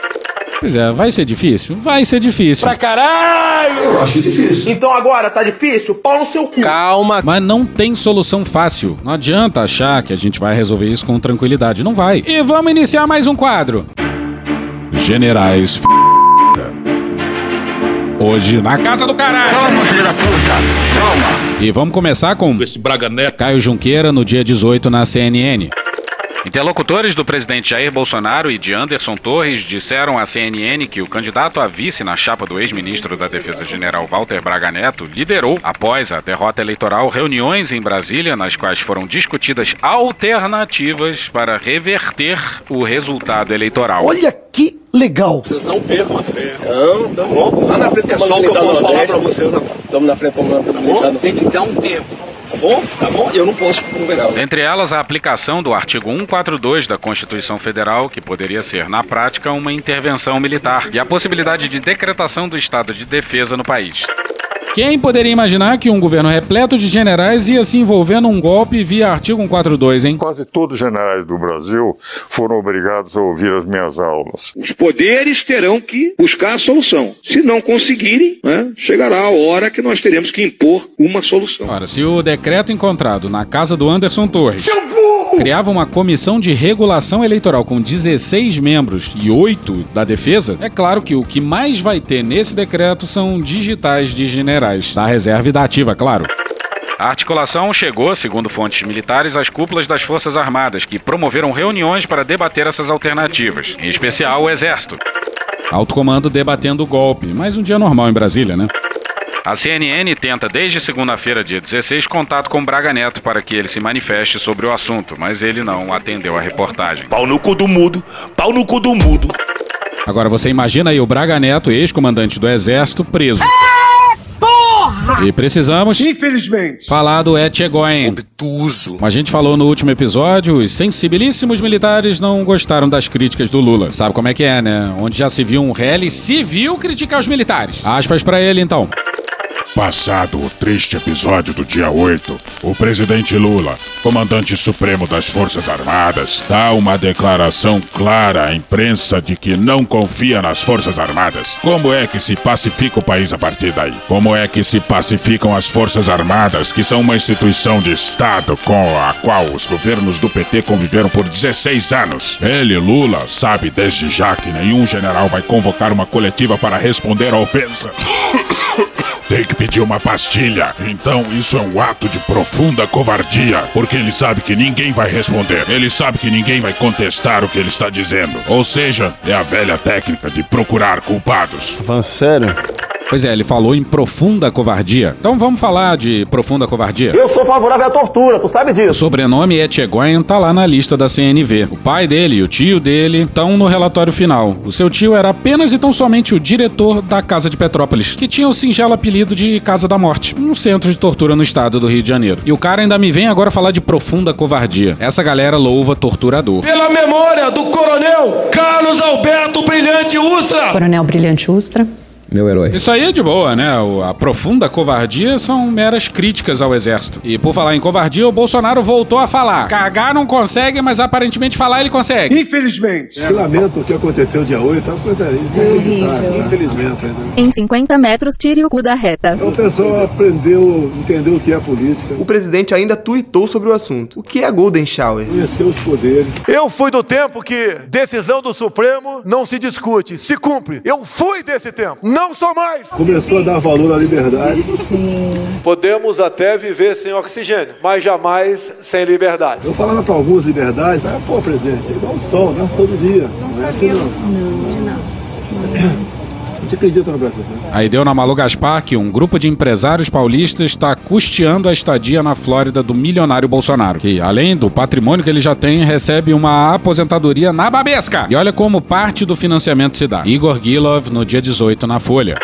Pois é, vai ser difícil? Vai ser difícil. Pra caralho! Eu acho difícil. Então agora tá difícil? Pau no seu cu. Calma. Mas não tem solução fácil. Não adianta achar que a gente vai resolver isso com tranquilidade. Não vai. E vamos iniciar mais um quadro. Generais f... Hoje na casa do caralho. Calma, filho da puta. Calma. E vamos começar com Esse Braga Neto. Caio Junqueira no dia 18 na CNN. Interlocutores do presidente Jair Bolsonaro e de Anderson Torres disseram à CNN que o candidato a vice na chapa do ex-ministro da Defesa General Walter Braga Neto liderou, após a derrota eleitoral, reuniões em Brasília nas quais foram discutidas alternativas para reverter o resultado eleitoral. Olha que legal. Vocês não percam a fé. Não, tá bom. Lá na frente É só o que eu posso falar pra vocês agora. Estamos na frente militar. Tem que dar um tempo. Tá bom? Tá bom? Eu não posso conversar. Entre elas, a aplicação do artigo 142 da Constituição Federal, que poderia ser, na prática, uma intervenção militar, e a possibilidade de decretação do estado de defesa no país. Quem poderia imaginar que um governo repleto de generais ia se envolver num golpe via artigo 142, hein? Quase todos os generais do Brasil foram obrigados a ouvir as minhas aulas. Os poderes terão que buscar a solução. Se não conseguirem, né, chegará a hora que nós teremos que impor uma solução. Ora, se o decreto encontrado na casa do Anderson Torres criava uma comissão de regulação eleitoral com 16 membros e 8 da defesa, é claro que o que mais vai ter nesse decreto são digitais de generais, da reserva e da ativa, claro. A articulação chegou, segundo fontes militares, às cúpulas das Forças Armadas, que promoveram reuniões para debater essas alternativas, em especial o Exército. Alto comando debatendo o golpe, mais um dia normal em Brasília, né? A CNN tenta desde segunda-feira, dia 16, contato com Braga Neto para que ele se manifeste sobre o assunto, mas ele não atendeu a reportagem. Pau no cu do mudo, pau no cu do mudo. Agora você imagina aí o Braga Neto, ex-comandante do Exército, preso. E precisamos, infelizmente, falar do Etchegoyen. Obtuso. Como a gente falou no último episódio, os sensibilíssimos militares não gostaram das críticas do Lula. Sabe como é que é, né? Onde já se viu um rally civil criticar os militares. Aspas para ele, então. Passado o triste episódio do dia 8, o presidente Lula, comandante supremo das Forças Armadas, dá uma declaração clara à imprensa de que não confia nas Forças Armadas. Como é que se pacifica o país a partir daí? Como é que se pacificam as Forças Armadas, que são uma instituição de Estado com a qual os governos do PT conviveram por 16 anos? Ele, Lula, sabe desde já que nenhum general vai convocar uma coletiva para responder à ofensa. *coughs* *coughs* *coughs* Tem que pedir uma pastilha. Então isso é um ato de profunda covardia, porque ele sabe que ninguém vai responder. Ele sabe que ninguém vai contestar o que ele está dizendo. Ou seja, é a velha técnica de procurar culpados. Van sério? Pois é, ele falou em profunda covardia. Então vamos falar de profunda covardia. Eu sou favorável à tortura, tu sabe disso. O sobrenome Etchegoyen tá lá na lista da CNV. O pai dele e o tio dele estão no relatório final. O seu tio era apenas e tão somente o diretor da Casa de Petrópolis, que tinha o singelo apelido de Casa da Morte, um centro de tortura no estado do Rio de Janeiro. E o cara ainda me vem agora falar de profunda covardia. Essa galera louva torturador. Pela memória do coronel Carlos Alberto Brilhante Ustra. Coronel Brilhante Ustra. Meu herói. Isso aí é de boa, né? O- A profunda covardia são meras críticas ao exército. E por falar em covardia, o Bolsonaro voltou a falar. Cagar não consegue, mas aparentemente falar ele consegue. Infelizmente. Eu lamento o que aconteceu dia 8, é uma coisa inacreditável, infelizmente. Né? Em 50 metros, tire o cu da reta. O pessoal aprendeu, entendeu o que é política, O presidente ainda tuitou sobre o assunto. O que é Golden Shower? conheceu os poderes. Eu fui do tempo que decisão do Supremo não se discute, se cumpre. Eu fui desse tempo, não sou mais. Começou a dar valor à liberdade. Podemos até viver sem oxigênio, mas jamais sem liberdade. Eu falava para alguns liberdades, ah, pô, presidente, igual o sol, nasce todo dia. Não é assim não. *clears throat* Você acredita no Brasil? né? Deu na Malu Gaspar que um grupo de empresários paulistas está custeando a estadia na Flórida do milionário Bolsonaro, que além do patrimônio que ele já tem, recebe uma aposentadoria na babesca. E olha como parte do financiamento se dá. Igor Gilov no dia 18 na Folha.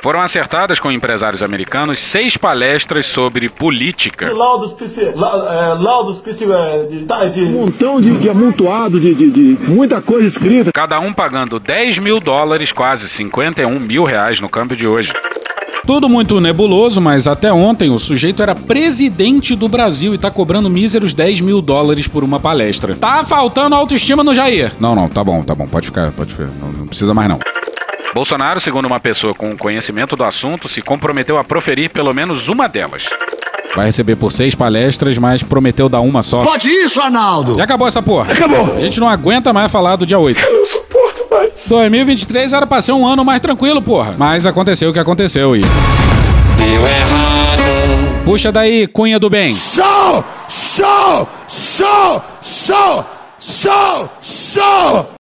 Foram acertadas com empresários americanos seis palestras sobre política. Laudos, psi- la- é, laudos psi- é, de, tá, de- um montão de, de amontoado de, de, de muita coisa escrita. Cada um pagando 10 mil dólares, quase 51 mil reais no câmbio de hoje. Tudo muito nebuloso, mas até ontem o sujeito era presidente do Brasil e tá cobrando míseros 10 mil dólares por uma palestra. Tá faltando autoestima no Jair. Não, não, tá bom, tá bom, pode ficar, pode ficar. Não, não precisa mais não. Bolsonaro, segundo uma pessoa com conhecimento do assunto, se comprometeu a proferir pelo menos uma delas. Vai receber por seis palestras, mas prometeu dar uma só. Pode isso, Arnaldo! Já acabou essa porra. Acabou. A gente não aguenta mais falar do dia 8. Eu não suporto mais. 2023 era pra ser um ano mais tranquilo, porra. Mas aconteceu o que aconteceu e... Deu errado. Puxa daí, cunha do bem. Show! Show! Show! Show! Show! Show!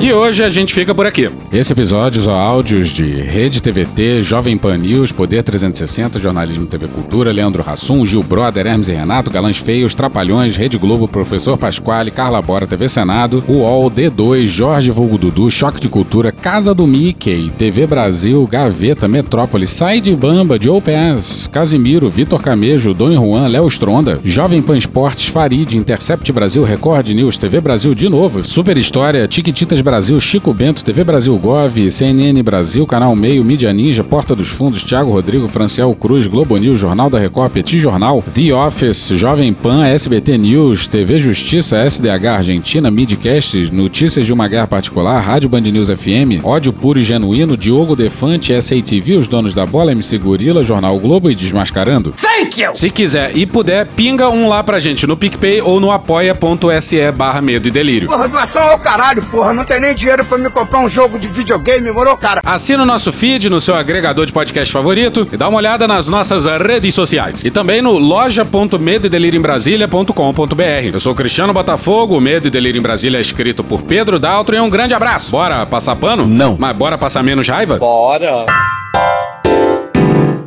E hoje a gente fica por aqui. Esse episódio são áudios de Rede TVT, Jovem Pan News, Poder 360, Jornalismo TV Cultura, Leandro Hassum, Gil Brother, Hermes e Renato, Galãs Feios, Trapalhões, Rede Globo, Professor Pasquale, Carla Bora, TV Senado, UOL, D2, Jorge Vulgo Dudu, Choque de Cultura, Casa do Mickey, TV Brasil, Gaveta, Metrópole, Sai de Bamba, Joe Pass, Casimiro, Vitor Camejo, Dom Juan, Léo Stronda, Jovem Pan Esportes, Farid, Intercept Brasil, Record News, TV Brasil de novo, Super História, Tiquititas Brasil, Chico Bento, TV Brasil Gov, CNN Brasil, Canal Meio, Mídia Ninja, Porta dos Fundos, Thiago Rodrigo, Franciel Cruz, Globo News, Jornal da Record, Petit Jornal, The Office, Jovem Pan, SBT News, TV Justiça, SDH Argentina, Midcast, Notícias de uma Guerra Particular, Rádio Band News FM, Ódio Puro e Genuíno, Diogo Defante, SATV, Os Donos da Bola, MC Gorila, Jornal Globo e Desmascarando. Thank you! Se quiser e puder, pinga um lá pra gente no PicPay ou no apoia.se barra medo e delírio. Porra, doação ao caralho, porra. Não tem nem dinheiro pra me comprar um jogo de videogame, morou, cara? Assina o nosso feed no seu agregador de podcast favorito e dá uma olhada nas nossas redes sociais. E também no loja.medoedelirioembrasilha.com.br. Eu sou Cristiano Botafogo, o Medo e Delírio em Brasília é escrito por Pedro Daltro e um grande abraço. Bora passar pano? Não. Mas bora passar menos raiva? Bora.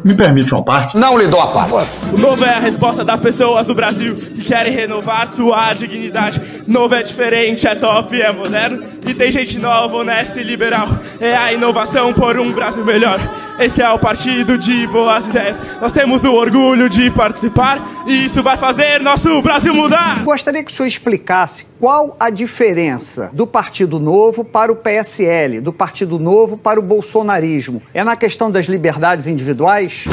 Me permite uma parte? Não lhe dou a parte. O novo é a resposta das pessoas do Brasil que querem renovar sua dignidade. Novo é diferente, é top, é moderno. E tem gente nova, honesta e liberal. É a inovação por um Brasil melhor. Esse é o partido de boas ideias. Nós temos o orgulho de participar e isso vai fazer nosso Brasil mudar. Gostaria que o senhor explicasse qual a diferença do Partido Novo para o PSL, do Partido Novo para o bolsonarismo. É na questão das liberdades individuais?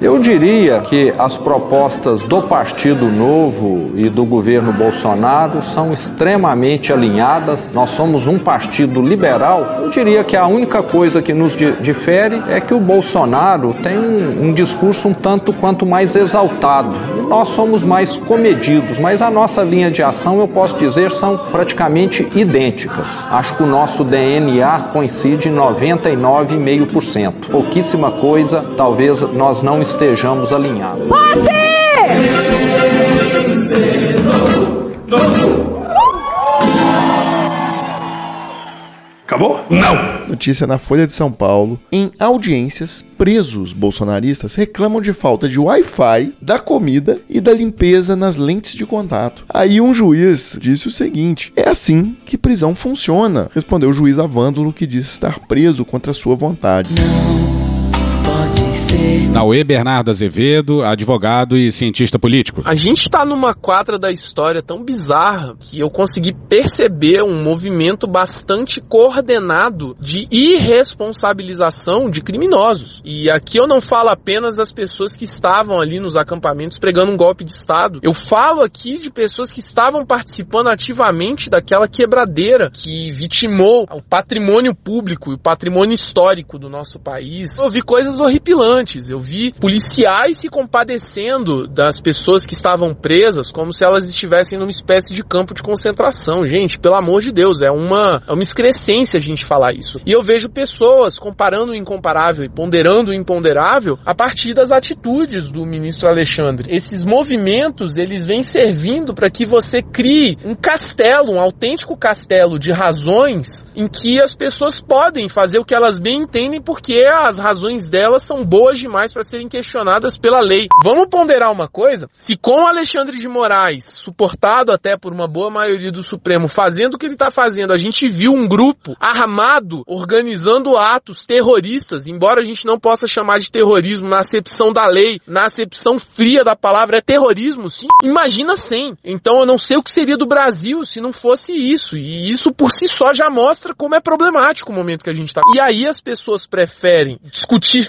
Eu diria que as propostas do Partido Novo e do governo Bolsonaro são extremamente alinhadas. Nós somos um partido liberal. Eu diria que a única coisa que nos difere é que o Bolsonaro tem um, discurso um tanto quanto mais exaltado. Nós somos mais comedidos, mas a nossa linha de ação, eu posso dizer, são praticamente idênticas. Acho que o nosso DNA coincide em 99,5%. Pouquíssima coisa, talvez nós não estejamos alinhados. Acabou? Não! Notícia na Folha de São Paulo. Em audiências, presos bolsonaristas reclamam de falta de Wi-Fi, da comida e da limpeza nas lentes de contato. Aí um juiz disse o seguinte: é assim que prisão funciona, respondeu o juiz Avândolo, que disse estar preso contra sua vontade. Nauê Bernardo Azevedo, advogado e cientista político. A gente tá numa quadra da história tão bizarra que eu consegui perceber um movimento bastante coordenado de irresponsabilização de criminosos. E aqui eu não falo apenas das pessoas que estavam ali nos acampamentos pregando um golpe de Estado. Eu falo aqui de pessoas que estavam participando ativamente daquela quebradeira que vitimou o patrimônio público e o patrimônio histórico do nosso país. Eu vi coisas horripilantes. Eu vi policiais se compadecendo das pessoas que estavam presas como se elas estivessem numa espécie de campo de concentração. Gente, pelo amor de Deus, é uma, é uma excrescência a gente falar isso. E eu vejo pessoas comparando o incomparável e ponderando o imponderável a partir das atitudes do ministro Alexandre. Esses movimentos, eles vêm servindo para que você crie um castelo, um autêntico castelo de razões em que as pessoas podem fazer o que elas bem entendem porque as razões delas são boas demais para serem questionadas pela lei. Vamos ponderar uma coisa? Se com Alexandre de Moraes, suportado até por uma boa maioria do Supremo, fazendo o que ele está fazendo, a gente viu um grupo armado organizando atos terroristas, embora a gente não possa chamar de terrorismo na acepção da lei, na acepção fria da palavra é terrorismo, sim. Imagina sem. Então eu não sei o que seria do Brasil se não fosse isso. E isso por si só já mostra como é problemático o momento que a gente está. E aí as pessoas preferem discutir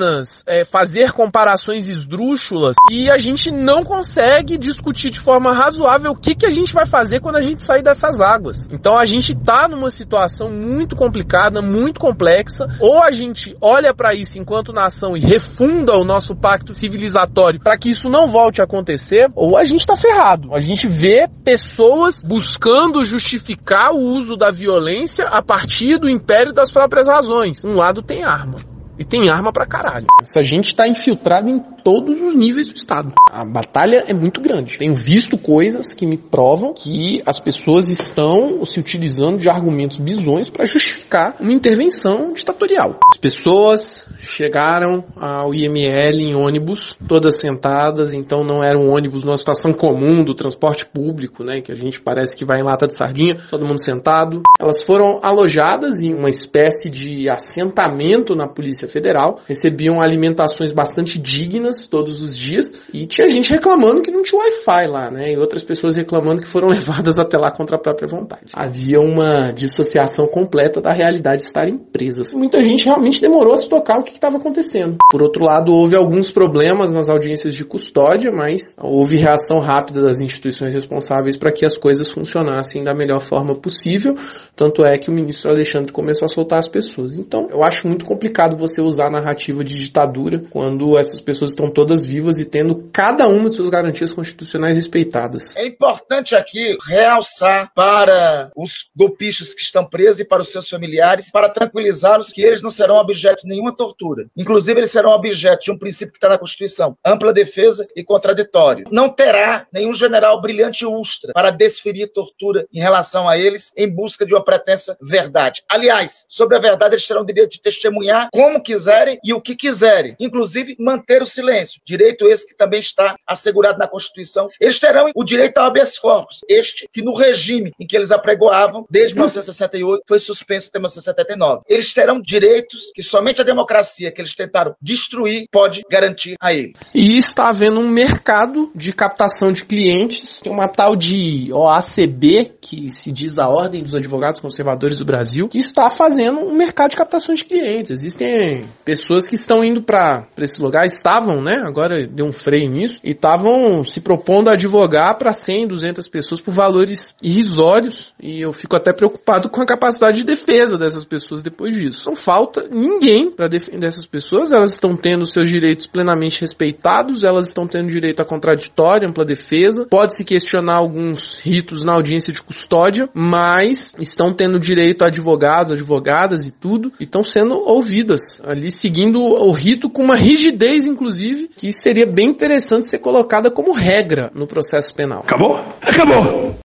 filigranas, é, fazer comparações esdrúxulas e a gente não consegue discutir de forma razoável o que, que a gente vai fazer quando a gente sair dessas águas. Então a gente está numa situação muito complicada, muito complexa. Ou a gente olha para isso enquanto nação e refunda o nosso pacto civilizatório para que isso não volte a acontecer, ou a gente está ferrado. A gente vê pessoas buscando justificar o uso da violência a partir do império das próprias razões. Um lado tem arma. E tem arma pra caralho. Essa gente tá infiltrado em todos os níveis do Estado. A batalha é muito grande. Tenho visto coisas que me provam que as pessoas estão se utilizando de argumentos bizonhos para justificar uma intervenção ditatorial. As pessoas chegaram ao IML em ônibus, todas sentadas, então não era um ônibus numa situação comum do transporte público, né, que a gente parece que vai em lata de sardinha, todo mundo sentado. Elas foram alojadas em uma espécie de assentamento na Polícia Federal, recebiam alimentações bastante dignas todos os dias e tinha gente reclamando que não tinha Wi-Fi lá, né, e outras pessoas reclamando que foram *laughs* levadas até lá contra a própria vontade. Havia uma dissociação completa da realidade de estarem presas. Muita gente realmente demorou a se tocar o que estava acontecendo. Por outro lado, houve alguns problemas nas audiências de custódia, mas houve reação rápida das instituições responsáveis para que as coisas funcionassem da melhor forma possível. Tanto é que o ministro Alexandre começou a soltar as pessoas. Então, eu acho muito complicado você usar a narrativa de ditadura quando essas pessoas estão todas vivas e tendo cada uma de suas garantias constitucionais respeitadas. É importante aqui realçar para os golpistas que estão presos e para os seus familiares, para tranquilizá-los que eles não serão objeto de nenhuma tortura. Inclusive, eles serão objeto de um princípio que está na Constituição: ampla defesa e contraditório. Não terá nenhum general brilhante ultra para desferir tortura em relação a eles em busca de uma pretensa verdade. Aliás, sobre a verdade, eles terão o direito de testemunhar como quiserem e o que quiserem, inclusive manter o silêncio. Direito esse que também está assegurado na Constituição. Eles terão o direito ao habeas corpus, este que no regime em que eles apregoavam desde 1968 foi suspenso até 1979. Eles terão direitos que somente a democracia que eles tentaram destruir pode garantir a eles. E está havendo um mercado de captação de clientes, tem uma tal de OACB, que se diz a Ordem dos Advogados Conservadores do Brasil, que está fazendo um mercado de captação de clientes. Existem pessoas que estão indo para esse lugar, estavam, né? Agora deu um freio nisso, e estavam se propondo a advogar para 100, 200 pessoas por valores irrisórios, e eu fico até preocupado com a capacidade de defesa dessas pessoas depois disso. Não falta ninguém para defender essas pessoas, elas estão tendo seus direitos plenamente respeitados, elas estão tendo direito a contraditório, ampla defesa. Pode-se questionar alguns ritos na audiência de custódia, mas estão tendo direito a advogados, advogadas e tudo, e estão sendo ouvidas ali, seguindo o rito com uma rigidez, inclusive, que seria bem interessante ser colocada como regra no processo penal. Acabou? Acabou!